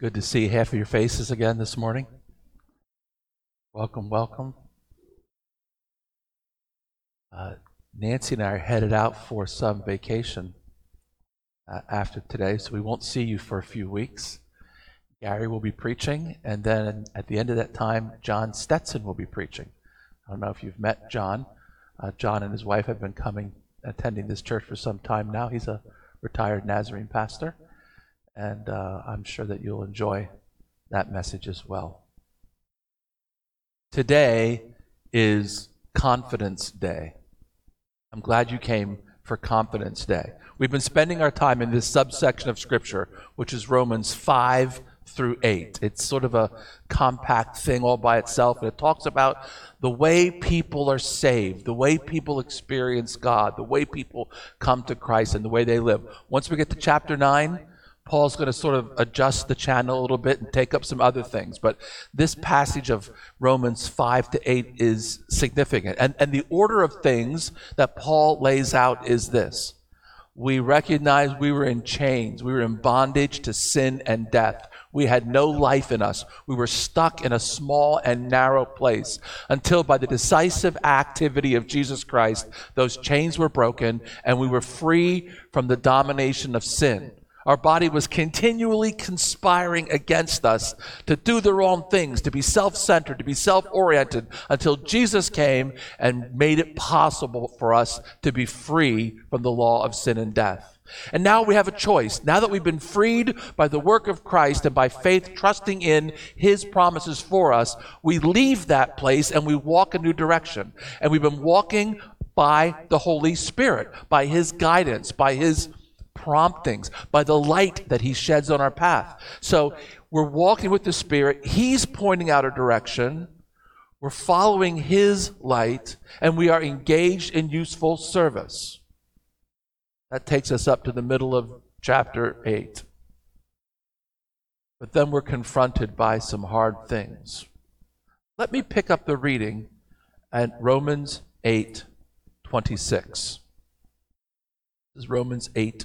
good to see half of your faces again this morning. Welcome, welcome. Uh, Nancy and I are headed out for some vacation uh, after today, so we won't see you for a few weeks. Gary will be preaching, and then at the end of that time, John Stetson will be preaching. I don't know if you've met John. Uh, John and his wife have been coming, attending this church for some time now. He's a retired Nazarene pastor and uh, I'm sure that you'll enjoy that message as well. Today is Confidence Day. I'm glad you came for Confidence Day. We've been spending our time in this subsection of Scripture, which is Romans 5 through 8. It's sort of a compact thing all by itself, and it talks about the way people are saved, the way people experience God, the way people come to Christ, and the way they live. Once we get to chapter 9, Paul's going to sort of adjust the channel a little bit and take up some other things. But this passage of Romans 5 to 8 is significant. And, and the order of things that Paul lays out is this we recognize we were in chains, we were in bondage to sin and death. We had no life in us. We were stuck in a small and narrow place until, by the decisive activity of Jesus Christ, those chains were broken and we were free from the domination of sin. Our body was continually conspiring against us to do the wrong things, to be self centered, to be self oriented, until Jesus came and made it possible for us to be free from the law of sin and death. And now we have a choice. Now that we've been freed by the work of Christ and by faith, trusting in His promises for us, we leave that place and we walk a new direction. And we've been walking by the Holy Spirit, by His guidance, by His promptings, by the light that He sheds on our path. So we're walking with the Spirit. He's pointing out a direction. We're following His light, and we are engaged in useful service. That takes us up to the middle of chapter 8. But then we're confronted by some hard things. Let me pick up the reading at Romans 8 26. This is Romans 8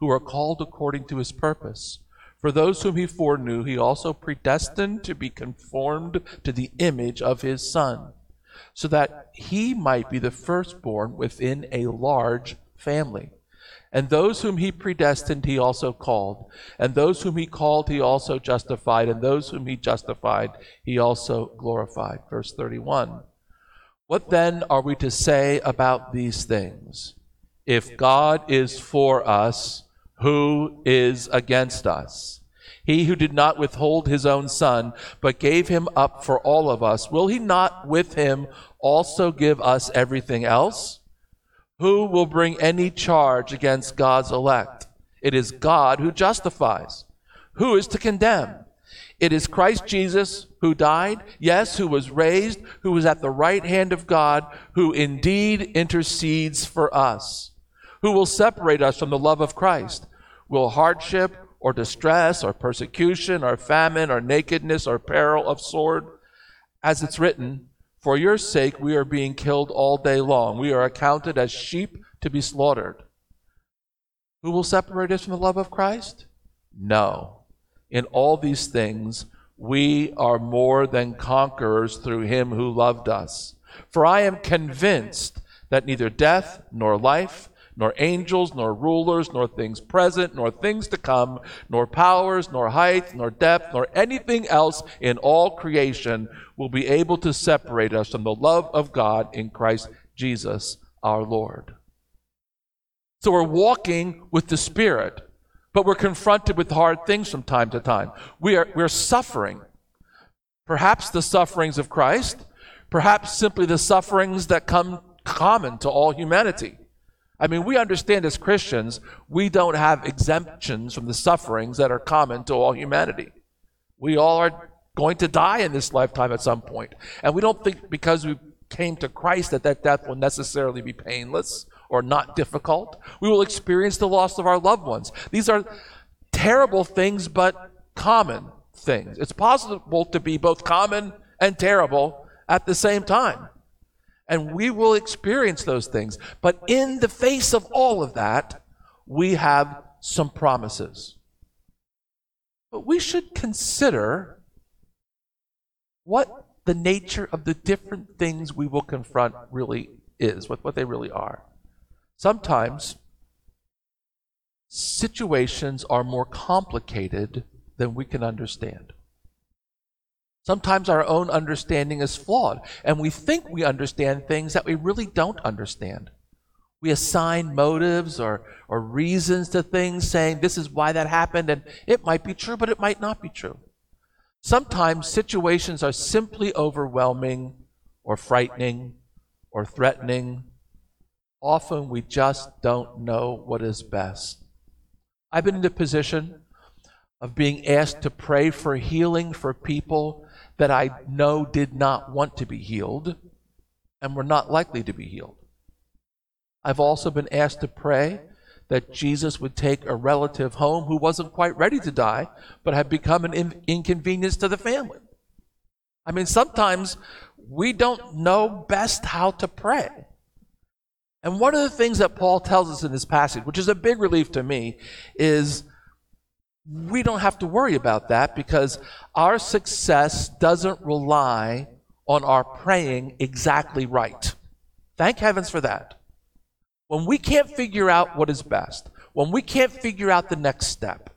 who are called according to his purpose. For those whom he foreknew, he also predestined to be conformed to the image of his Son, so that he might be the firstborn within a large family. And those whom he predestined, he also called. And those whom he called, he also justified. And those whom he justified, he also glorified. Verse 31. What then are we to say about these things? If God is for us, who is against us? He who did not withhold his own son, but gave him up for all of us, will he not with him also give us everything else? Who will bring any charge against God's elect? It is God who justifies. Who is to condemn? It is Christ Jesus who died, yes, who was raised, who was at the right hand of God, who indeed intercedes for us. Who will separate us from the love of Christ? Will hardship or distress or persecution or famine or nakedness or peril of sword? As it's written, For your sake we are being killed all day long. We are accounted as sheep to be slaughtered. Who will separate us from the love of Christ? No. In all these things, we are more than conquerors through him who loved us. For I am convinced that neither death nor life nor angels, nor rulers, nor things present, nor things to come, nor powers, nor height, nor depth, nor anything else in all creation will be able to separate us from the love of God in Christ Jesus our Lord. So we're walking with the Spirit, but we're confronted with hard things from time to time. We are, we're suffering. Perhaps the sufferings of Christ, perhaps simply the sufferings that come common to all humanity. I mean, we understand as Christians, we don't have exemptions from the sufferings that are common to all humanity. We all are going to die in this lifetime at some point. And we don't think because we came to Christ that that death will necessarily be painless or not difficult. We will experience the loss of our loved ones. These are terrible things, but common things. It's possible to be both common and terrible at the same time. And we will experience those things. But in the face of all of that, we have some promises. But we should consider what the nature of the different things we will confront really is, what, what they really are. Sometimes situations are more complicated than we can understand. Sometimes our own understanding is flawed, and we think we understand things that we really don't understand. We assign motives or, or reasons to things, saying this is why that happened, and it might be true, but it might not be true. Sometimes situations are simply overwhelming or frightening or threatening. Often we just don't know what is best. I've been in the position of being asked to pray for healing for people that I know did not want to be healed and were not likely to be healed. I've also been asked to pray that Jesus would take a relative home who wasn't quite ready to die, but had become an in- inconvenience to the family. I mean, sometimes we don't know best how to pray. And one of the things that Paul tells us in this passage, which is a big relief to me, is we don't have to worry about that because our success doesn't rely on our praying exactly right. Thank heavens for that. When we can't figure out what is best, when we can't figure out the next step,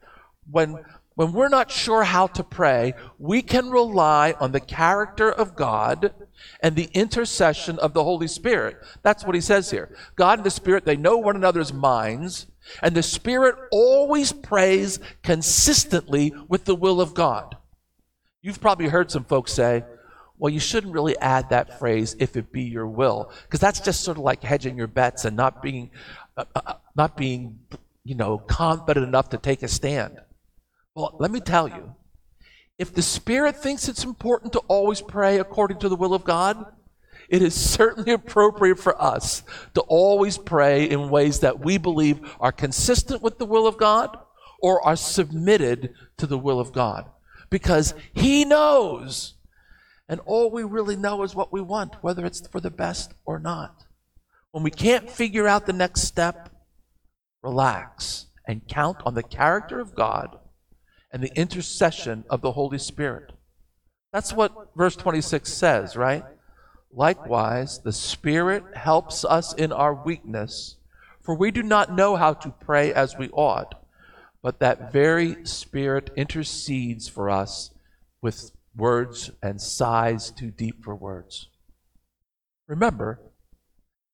when, when we're not sure how to pray, we can rely on the character of God and the intercession of the Holy Spirit. That's what he says here. God and the Spirit, they know one another's minds, and the Spirit always prays consistently with the will of God. You've probably heard some folks say, well, you shouldn't really add that phrase, if it be your will, because that's just sort of like hedging your bets and not being, uh, uh, uh, not being, you know, confident enough to take a stand. Well, let me tell you, if the Spirit thinks it's important to always pray according to the will of God, it is certainly appropriate for us to always pray in ways that we believe are consistent with the will of God or are submitted to the will of God. Because He knows and all we really know is what we want, whether it's for the best or not. When we can't figure out the next step, relax and count on the character of God and the intercession of the Holy Spirit. That's what verse 26 says, right? Likewise, the Spirit helps us in our weakness, for we do not know how to pray as we ought, but that very Spirit intercedes for us with words and sighs too deep for words. Remember,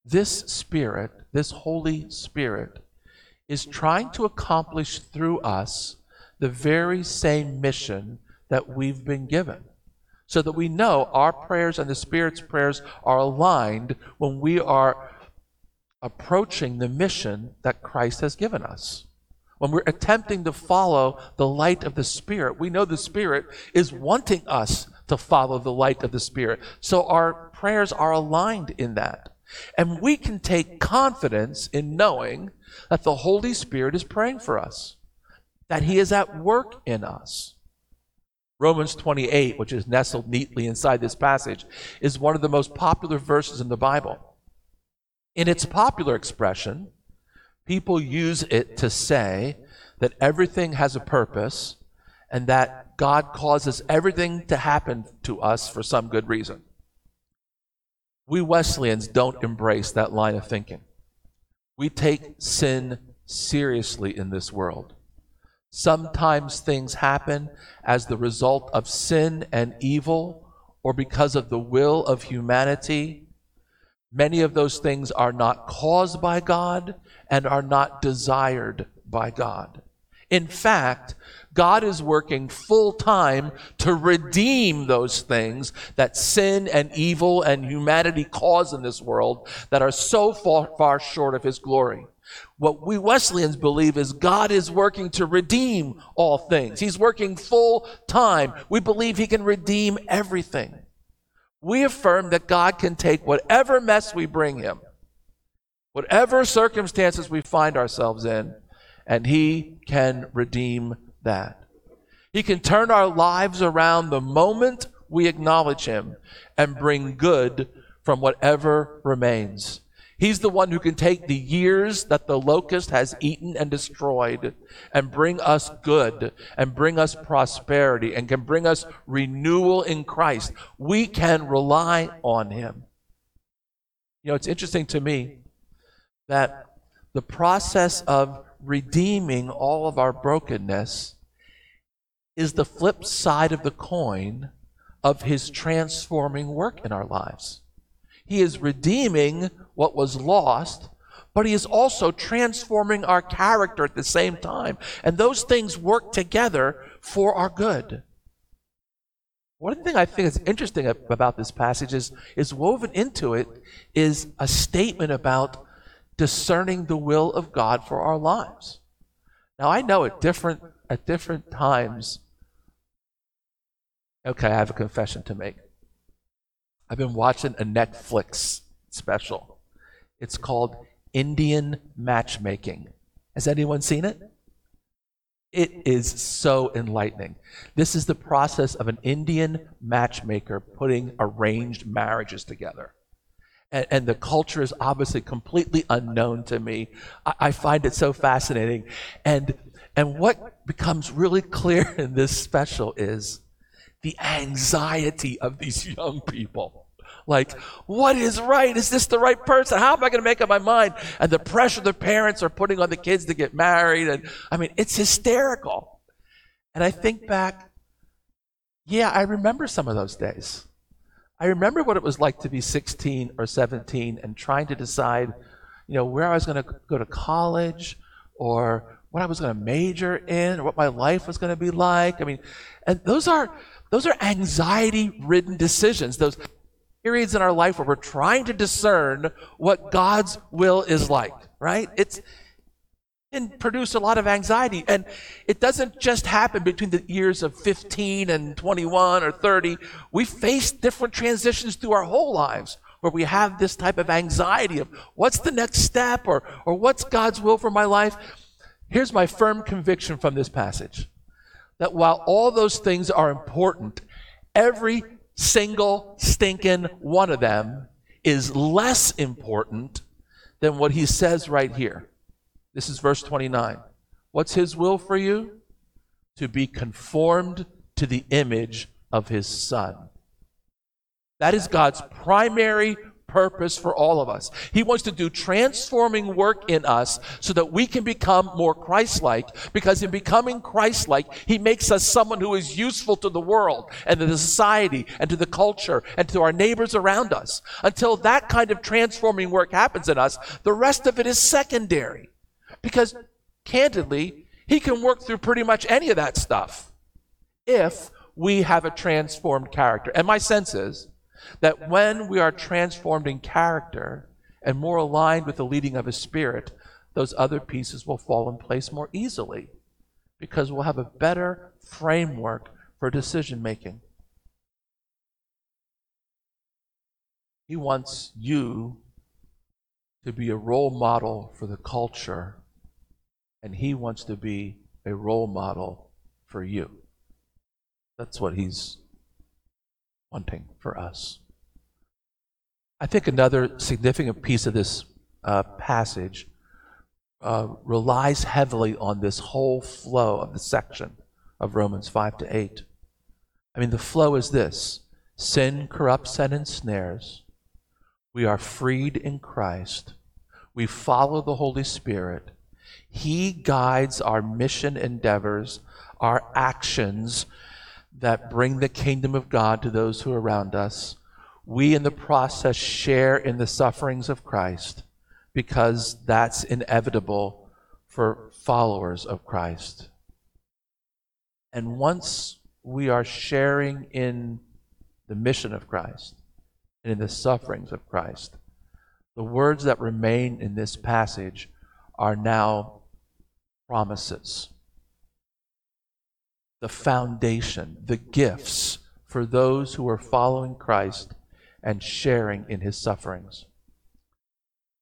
this Spirit, this Holy Spirit, is trying to accomplish through us the very same mission that we've been given. So that we know our prayers and the Spirit's prayers are aligned when we are approaching the mission that Christ has given us when we're attempting to follow the light of the Spirit, we know the Spirit is wanting us to follow the light of the Spirit. So our prayers are aligned in that. And we can take confidence in knowing that the Holy Spirit is praying for us, that He is at work in us. Romans 28, which is nestled neatly inside this passage, is one of the most popular verses in the Bible. In its popular expression, people use it to say that everything has a purpose and that God causes everything to happen to us for some good reason. We Wesleyans don't embrace that line of thinking. We take sin seriously in this world. Sometimes things happen as the result of sin and evil or because of the will of humanity. Many of those things are not caused by God, and are not desired by God. In fact, God is working full time to redeem those things that sin and evil and humanity cause in this world that are so far, far short of His glory. What we Wesleyans believe is God is working to redeem all things. He's working full time. We believe He can redeem everything. We affirm that God can take whatever mess we bring Him, whatever circumstances we find ourselves in, and He can redeem that. He can turn our lives around the moment we acknowledge Him and bring good from whatever remains. He's the one who can take the years that the locust has eaten and destroyed and bring us good and bring us prosperity and can bring us renewal in Christ. We can rely on him. You know, it's interesting to me that the process of redeeming all of our brokenness is the flip side of the coin of his transforming work in our lives. He is redeeming what was lost, but He is also transforming our character at the same time. And those things work together for our good. One thing I think is interesting about this passage is, is woven into it is a statement about discerning the will of God for our lives. Now I know at different at different times. Okay, I have a confession to make. I've been watching a Netflix special. It's called Indian Matchmaking. Has anyone seen it? It is so enlightening. This is the process of an Indian matchmaker putting arranged marriages together. And, and the culture is obviously completely unknown to me. I, I find it so fascinating. And, and what becomes really clear in this special is the anxiety of these young people. Like, what is right? Is this the right person? How am I going to make up my mind? And the pressure the parents are putting on the kids to get married. And I mean, it's hysterical. And I think back, yeah, I remember some of those days. I remember what it was like to be 16 or 17 and trying to decide, you know, where I was going to go to college or what I was going to major in or what my life was going to be like. I mean, and those are those are anxiety ridden decisions. Those periods in our life where we're trying to discern what God's will is like, right? It's can produce a lot of anxiety. And it doesn't just happen between the years of 15 and 21 or 30. We face different transitions through our whole lives where we have this type of anxiety of what's the next step or, or what's God's will for my life. Here's my firm conviction from this passage that while all those things are important, every single stinking one of them is less important than what he says right here. This is verse 29. What's his will for you? To be conformed to the image of his son. That is God's primary purpose for all of us. He wants to do transforming work in us so that we can become more Christ like, because in becoming Christ like, He makes us someone who is useful to the world and to the society and to the culture and to our neighbors around us. Until that kind of transforming work happens in us, the rest of it is secondary. Because candidly, He can work through pretty much any of that stuff if we have a transformed character. And my sense is, that when we are transformed in character and more aligned with the leading of His Spirit, those other pieces will fall in place more easily because we'll have a better framework for decision making. He wants you to be a role model for the culture, and He wants to be a role model for you. That's what He's wanting for us. I think another significant piece of this uh, passage uh, relies heavily on this whole flow of the section of Romans 5 to 8. I mean, the flow is this sin corrupts and ensnares. We are freed in Christ. We follow the Holy Spirit. He guides our mission endeavors, our actions, that bring the kingdom of God to those who are around us. We, in the process, share in the sufferings of Christ because that's inevitable for followers of Christ. And once we are sharing in the mission of Christ and in the sufferings of Christ, the words that remain in this passage are now promises. The foundation, the gifts for those who are following Christ and sharing in his sufferings.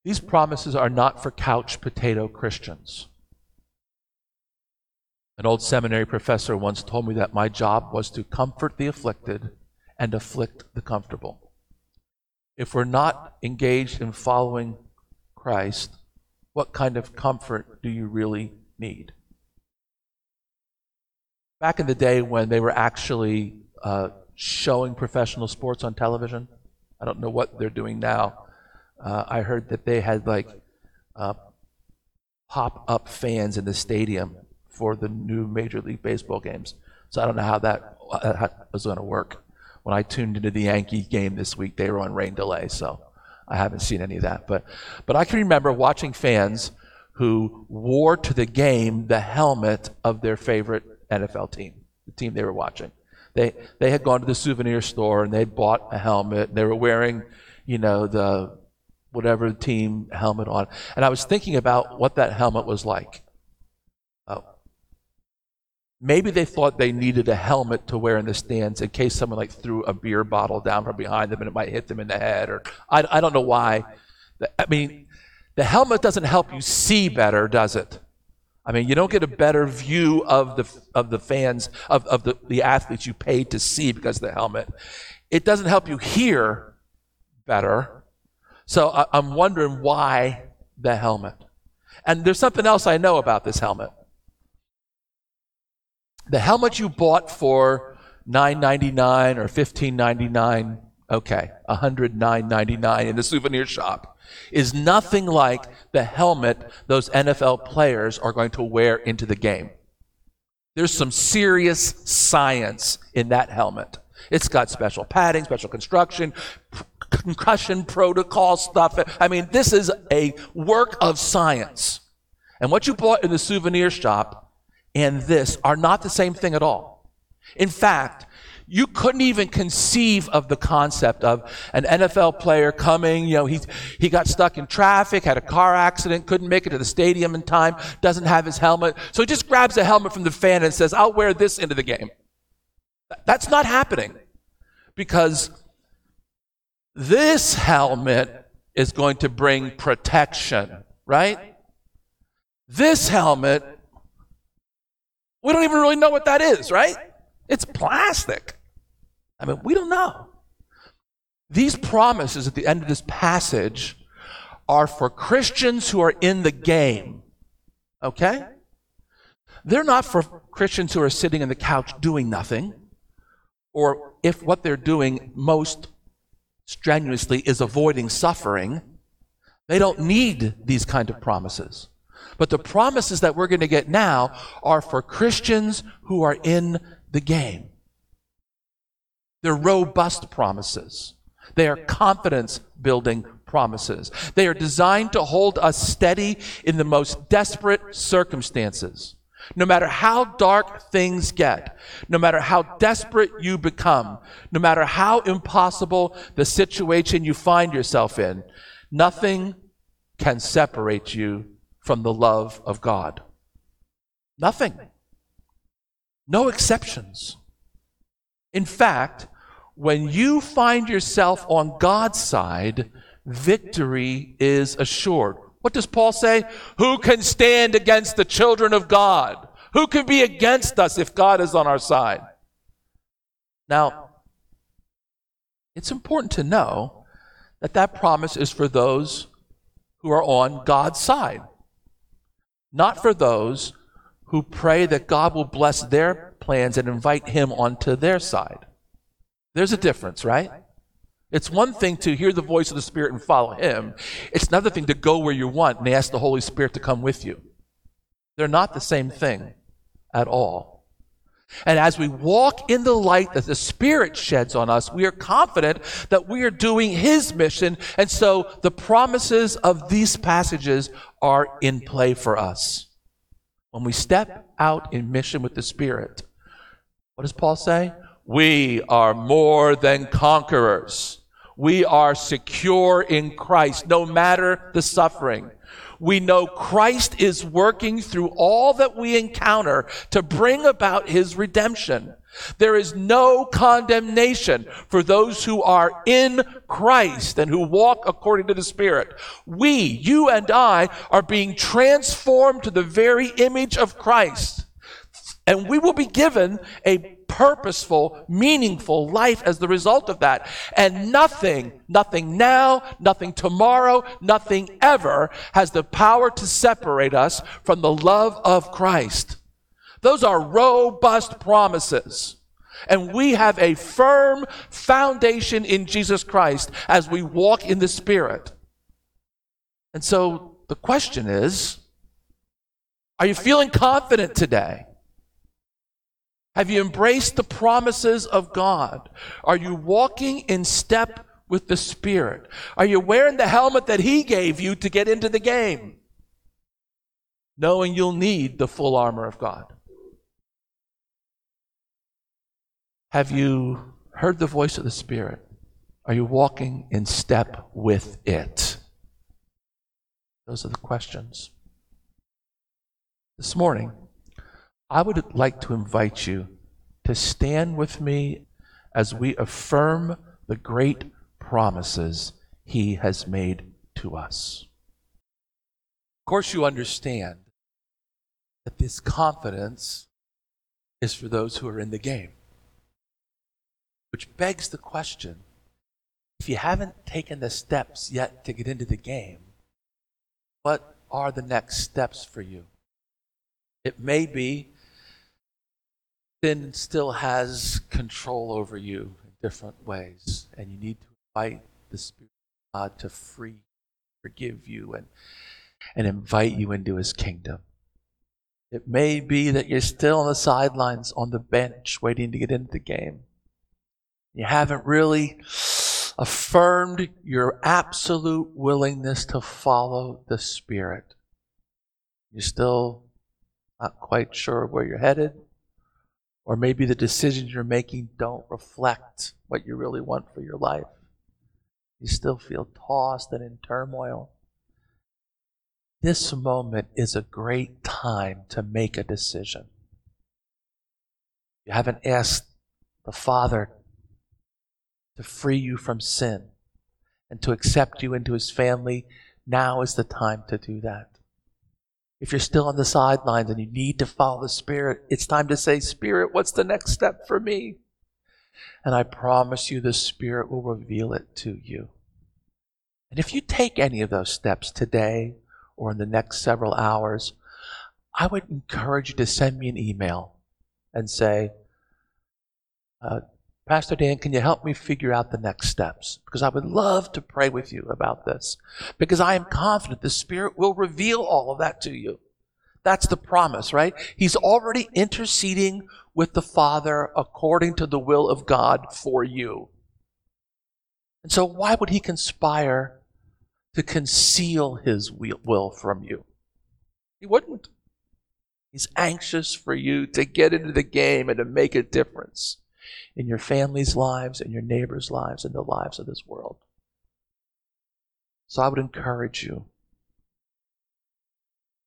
These promises are not for couch potato Christians. An old seminary professor once told me that my job was to comfort the afflicted and afflict the comfortable. If we're not engaged in following Christ, what kind of comfort do you really need? Back in the day when they were actually uh, showing professional sports on television, I don't know what they're doing now. Uh, I heard that they had like uh, pop up fans in the stadium for the new Major League Baseball games. So I don't know how that uh, was going to work. When I tuned into the Yankee game this week, they were on rain delay, so I haven't seen any of that. But, but I can remember watching fans who wore to the game the helmet of their favorite NFL team, the team they were watching. They, they had gone to the souvenir store and they'd bought a helmet. They were wearing, you know, the whatever team helmet on. And I was thinking about what that helmet was like. Uh, maybe they thought they needed a helmet to wear in the stands in case someone like threw a beer bottle down from behind them and it might hit them in the head. Or I, I don't know why. I mean, the helmet doesn't help you see better, does it? I mean, you don't get a better view of the of the fans of, of the, the athletes you paid to see because of the helmet. It doesn't help you hear better. So I, I'm wondering why the helmet. And there's something else I know about this helmet. The helmet you bought for $9.99 or $15.99, okay, $109.99 in the souvenir shop, is nothing like the helmet those NFL players are going to wear into the game. There's some serious science in that helmet. It's got special padding, special construction, concussion protocol stuff. I mean, this is a work of science. And what you bought in the souvenir shop and this are not the same thing at all. In fact, you couldn't even conceive of the concept of an NFL player coming, you know, he, he got stuck in traffic, had a car accident, couldn't make it to the stadium in time, doesn't have his helmet. So he just grabs a helmet from the fan and says, I'll wear this into the game. That's not happening because this helmet is going to bring protection, right? This helmet we don't even really know what that is, right? It's plastic. I mean, we don't know. These promises at the end of this passage are for Christians who are in the game. Okay? They're not for Christians who are sitting on the couch doing nothing, or if what they're doing most strenuously is avoiding suffering. They don't need these kind of promises. But the promises that we're going to get now are for Christians who are in the game. They're robust promises. They are confidence building promises. They are designed to hold us steady in the most desperate circumstances. No matter how dark things get, no matter how desperate you become, no matter how impossible the situation you find yourself in, nothing can separate you from the love of God. Nothing. No exceptions. In fact, when you find yourself on God's side, victory is assured. What does Paul say? Who can stand against the children of God? Who can be against us if God is on our side? Now, it's important to know that that promise is for those who are on God's side not for those who pray that God will bless their plans and invite Him onto their side. There's a difference, right? It's one thing to hear the voice of the Spirit and follow Him. It's another thing to go where you want and ask the Holy Spirit to come with you. They're not the same thing at all. And as we walk in the light that the Spirit sheds on us, we are confident that we are doing His mission. And so the promises of these passages are in play for us. When we step out in mission with the Spirit, what does Paul say? We are more than conquerors. We are secure in Christ, no matter the suffering. We know Christ is working through all that we encounter to bring about his redemption. There is no condemnation for those who are in Christ and who walk according to the Spirit. We, you and I, are being transformed to the very image of Christ. And we will be given a purposeful, meaningful life as the result of that. And nothing, nothing now, nothing tomorrow, nothing ever has the power to separate us from the love of Christ. Those are robust promises. And we have a firm foundation in Jesus Christ as we walk in the Spirit. And so the question is are you feeling confident today? Have you embraced the promises of God? Are you walking in step with the Spirit? Are you wearing the helmet that He gave you to get into the game? Knowing you'll need the full armor of God. Have you heard the voice of the Spirit? Are you walking in step with it? Those are the questions. This morning, I would like to invite you to stand with me as we affirm the great promises He has made to us. Of course, you understand that this confidence is for those who are in the game. Which begs the question if you haven't taken the steps yet to get into the game, what are the next steps for you? It may be sin still has control over you in different ways, and you need to invite the Spirit of God to free, forgive you, and, and invite you into His kingdom. It may be that you're still on the sidelines on the bench waiting to get into the game. You haven't really affirmed your absolute willingness to follow the Spirit. You're still not quite sure where you're headed, or maybe the decisions you're making don't reflect what you really want for your life. You still feel tossed and in turmoil. This moment is a great time to make a decision. You haven't asked the Father to free you from sin and to accept you into his family, now is the time to do that. If you're still on the sidelines and you need to follow the Spirit, it's time to say, Spirit, what's the next step for me? And I promise you, the Spirit will reveal it to you. And if you take any of those steps today or in the next several hours, I would encourage you to send me an email and say, uh, Pastor Dan, can you help me figure out the next steps? Because I would love to pray with you about this. Because I am confident the Spirit will reveal all of that to you. That's the promise, right? He's already interceding with the Father according to the will of God for you. And so, why would He conspire to conceal His will from you? He wouldn't. He's anxious for you to get into the game and to make a difference in your family's lives, in your neighbors' lives, in the lives of this world. So I would encourage you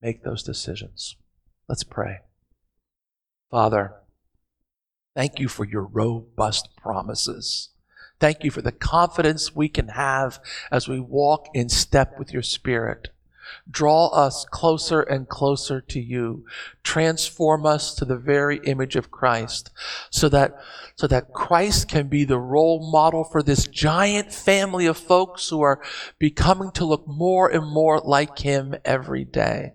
make those decisions. Let's pray. Father, thank you for your robust promises. Thank you for the confidence we can have as we walk in step with your Spirit. Draw us closer and closer to you. Transform us to the very image of Christ so that, so that Christ can be the role model for this giant family of folks who are becoming to look more and more like him every day.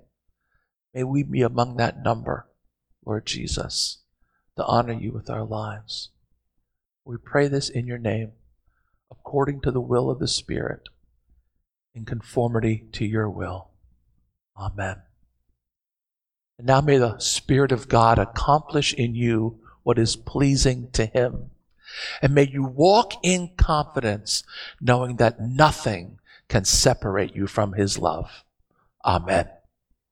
May we be among that number, Lord Jesus, to honor you with our lives. We pray this in your name, according to the will of the Spirit in conformity to your will. Amen. And now may the Spirit of God accomplish in you what is pleasing to Him. And may you walk in confidence, knowing that nothing can separate you from His love. Amen.